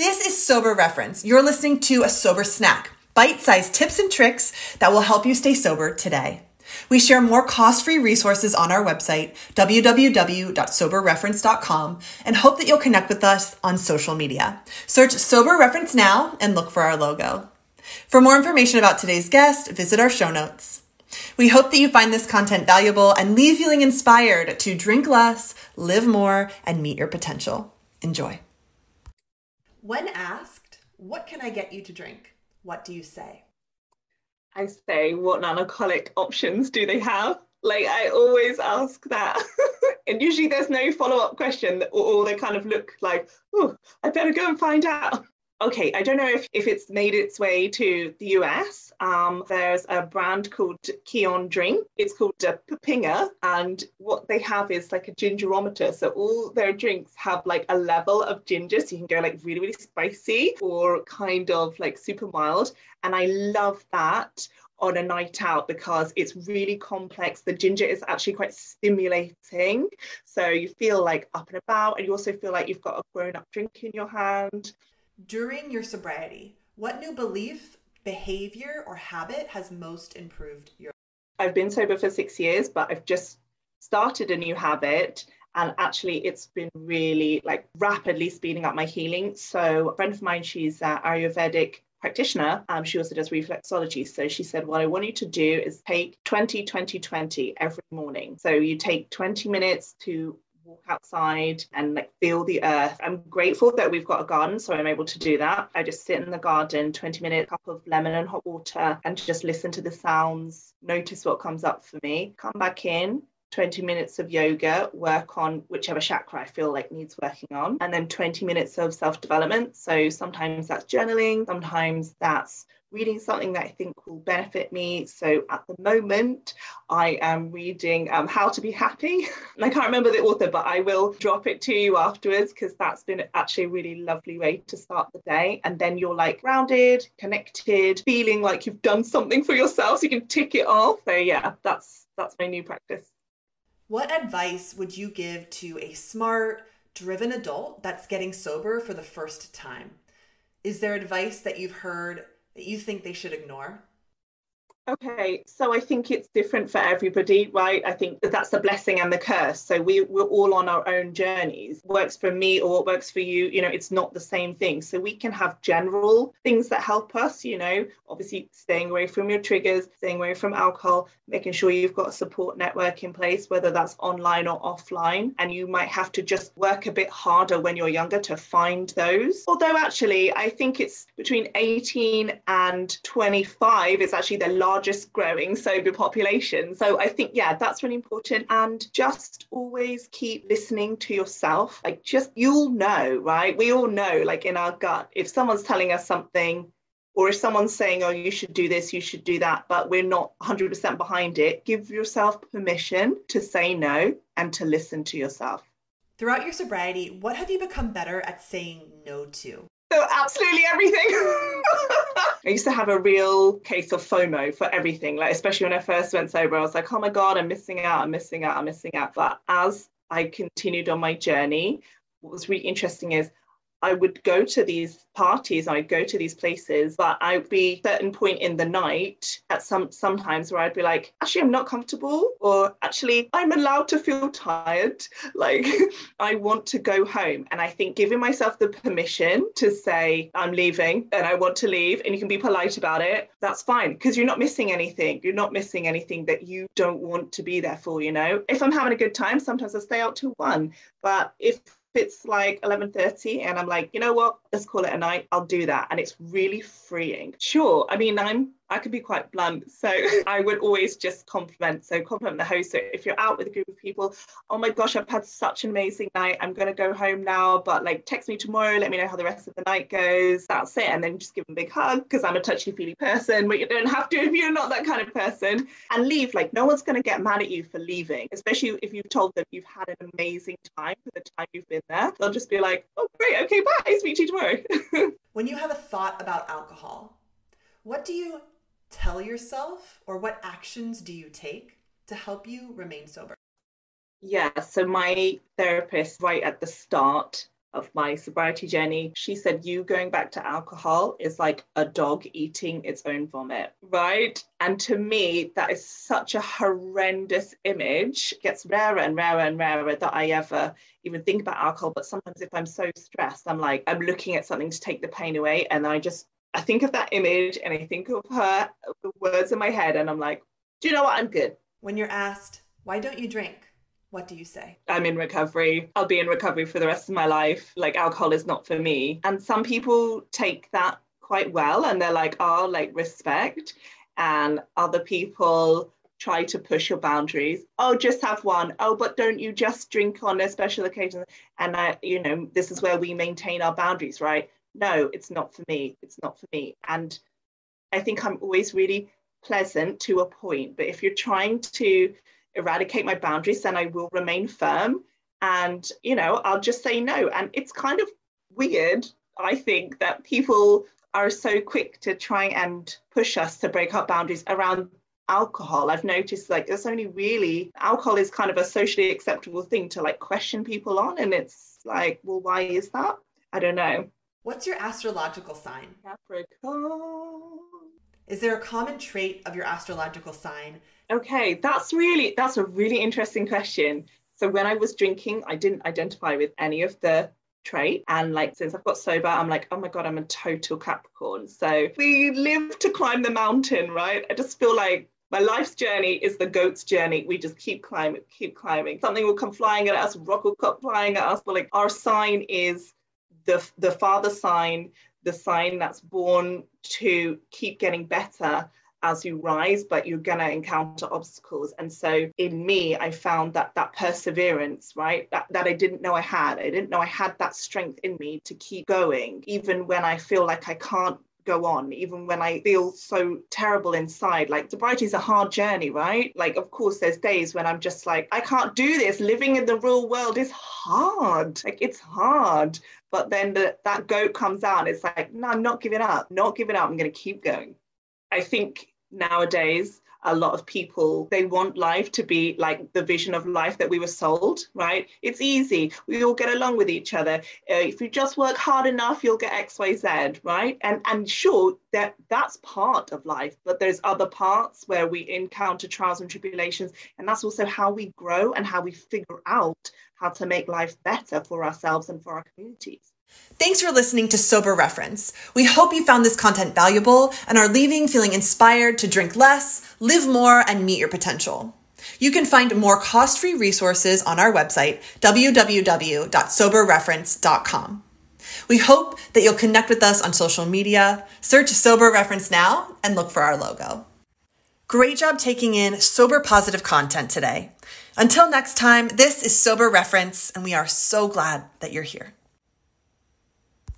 This is Sober Reference. You're listening to a sober snack, bite sized tips and tricks that will help you stay sober today. We share more cost free resources on our website, www.soberreference.com, and hope that you'll connect with us on social media. Search Sober Reference now and look for our logo. For more information about today's guest, visit our show notes. We hope that you find this content valuable and leave feeling inspired to drink less, live more, and meet your potential. Enjoy. When asked, what can I get you to drink? What do you say? I say, what non alcoholic options do they have? Like, I always ask that. and usually there's no follow up question, or, they kind of look like, oh, I better go and find out okay, I don't know if, if it's made its way to the US. Um, there's a brand called Kion Drink. It's called uh, Pupinga, and what they have is like a gingerometer. So all their drinks have like a level of ginger. So you can go like really, really spicy or kind of like super mild. And I love that on a night out because it's really complex. The ginger is actually quite stimulating. So you feel like up and about, and you also feel like you've got a grown up drink in your hand. During your sobriety, what new belief, behavior, or habit has most improved your? I've been sober for six years, but I've just started a new habit and actually it's been really like rapidly speeding up my healing so a friend of mine she's an ayurvedic practitioner um, she also does reflexology so she said what i want you to do is take 20 20 20 every morning so you take 20 minutes to walk outside and like feel the earth. I'm grateful that we've got a garden, so I'm able to do that. I just sit in the garden, 20 minute cup of lemon and hot water, and just listen to the sounds, notice what comes up for me, come back in. 20 minutes of yoga, work on whichever chakra I feel like needs working on, and then 20 minutes of self development. So sometimes that's journaling, sometimes that's reading something that I think will benefit me. So at the moment, I am reading um, How to Be Happy. And I can't remember the author, but I will drop it to you afterwards because that's been actually a really lovely way to start the day. And then you're like grounded, connected, feeling like you've done something for yourself so you can tick it off. So yeah, that's that's my new practice. What advice would you give to a smart, driven adult that's getting sober for the first time? Is there advice that you've heard that you think they should ignore? Okay, so I think it's different for everybody, right? I think that that's the blessing and the curse. So we, we're all on our own journeys. Works for me or what works for you, you know, it's not the same thing. So we can have general things that help us, you know, obviously staying away from your triggers, staying away from alcohol, making sure you've got a support network in place, whether that's online or offline. And you might have to just work a bit harder when you're younger to find those. Although actually, I think it's between 18 and 25 is actually the largest growing sober population. So I think, yeah, that's really important. And just always keep listening to yourself. Like, just you'll know, right? We all know, like in our gut, if someone's telling us something, or if someone's saying, oh, you should do this, you should do that, but we're not 100% behind it, give yourself permission to say no and to listen to yourself. Throughout your sobriety, what have you become better at saying no to? So absolutely everything. I used to have a real case of FOMO for everything. Like especially when I first went sober, I was like, oh my God, I'm missing out, I'm missing out, I'm missing out. But as I continued on my journey, what was really interesting is I would go to these parties, I'd go to these places, but I'd be certain point in the night at some sometimes where I'd be like, actually I'm not comfortable, or actually I'm allowed to feel tired. Like I want to go home. And I think giving myself the permission to say I'm leaving and I want to leave, and you can be polite about it, that's fine because you're not missing anything. You're not missing anything that you don't want to be there for, you know. If I'm having a good time, sometimes I stay out till one. But if it's like 11.30 and i'm like you know what? Let's call it a night. I'll do that. And it's really freeing. Sure i mean i'm I could be quite blunt. So I would always just compliment. So compliment the host. So if you're out with a group of people, oh my gosh, I've had such an amazing night. I'm gonna go home now, but like text me tomorrow, let me know how the rest of the night goes. That's it. And then just give them a big hug because I'm a touchy feely person, but you don't have to if you're not that kind of person. And leave. Like no one's gonna get mad at you for leaving, especially if you've told them you've had an amazing time for the time you've been there. They'll just be like, oh great, okay, bye, speak to you tomorrow. when you have a thought about alcohol, what do you tell yourself or what actions do you take to help you remain sober? Yeah, so my therapist, right at the start, of my sobriety journey, she said, You going back to alcohol is like a dog eating its own vomit, right? And to me, that is such a horrendous image. It gets rarer and rarer and rarer that I ever even think about alcohol. But sometimes if I'm so stressed, I'm like, I'm looking at something to take the pain away. And I just, I think of that image and I think of her, the words in my head, and I'm like, Do you know what? I'm good. When you're asked, Why don't you drink? what do you say? I'm in recovery. I'll be in recovery for the rest of my life. Like, alcohol is not for me. And some people take that quite well and they're like, oh, like respect. And other people try to push your boundaries. Oh, just have one. Oh, but don't you just drink on a special occasion? And I, you know, this is where we maintain our boundaries, right? No, it's not for me. It's not for me. And I think I'm always really pleasant to a point. But if you're trying to eradicate my boundaries, then I will remain firm. And, you know, I'll just say no. And it's kind of weird, I think, that people are so quick to try and push us to break our boundaries around alcohol. I've noticed like it's only really alcohol is kind of a socially acceptable thing to like question people on. And it's like, well, why is that? I don't know. What's your astrological sign? Capricorn. Is there a common trait of your astrological sign Okay, that's really that's a really interesting question. So when I was drinking, I didn't identify with any of the trait and like since I've got sober, I'm like, oh my god, I'm a total Capricorn. So we live to climb the mountain, right? I just feel like my life's journey is the goat's journey. We just keep climbing, keep climbing. Something will come flying at us, rock will come flying at us. But like our sign is the the father sign, the sign that's born to keep getting better as you rise, but you're going to encounter obstacles. And so in me, I found that that perseverance, right, that, that I didn't know I had. I didn't know I had that strength in me to keep going, even when I feel like I can't go on even when i feel so terrible inside. Like sobriety is a hard journey right? Like of course there's days when i'm just like i can't do this. Living in the real world is hard. Like it's hard. But then the, that goat comes out it's like no i'm not giving up. Not giving up. I'm going to keep going. I think nowadays a lot of people they want life to be like the vision of life that we were sold right? It's easy. We all get along with each other. Uh, if you just work hard enough you'll get xyz right? And and sure that that's part of life but there's other parts where we encounter trials and tribulations and that's also how we grow and how we figure out how to make life better for ourselves and for our communities Thanks for listening to Sober Reference. We hope you found this content valuable and are leaving feeling inspired to drink less, live more, and meet your potential. You can find more cost free resources on our website, www.soberreference.com. We hope that you'll connect with us on social media, search Sober Reference now, and look for our logo. Great job taking in sober positive content today. Until next time, this is Sober Reference, and we are so glad that you're here.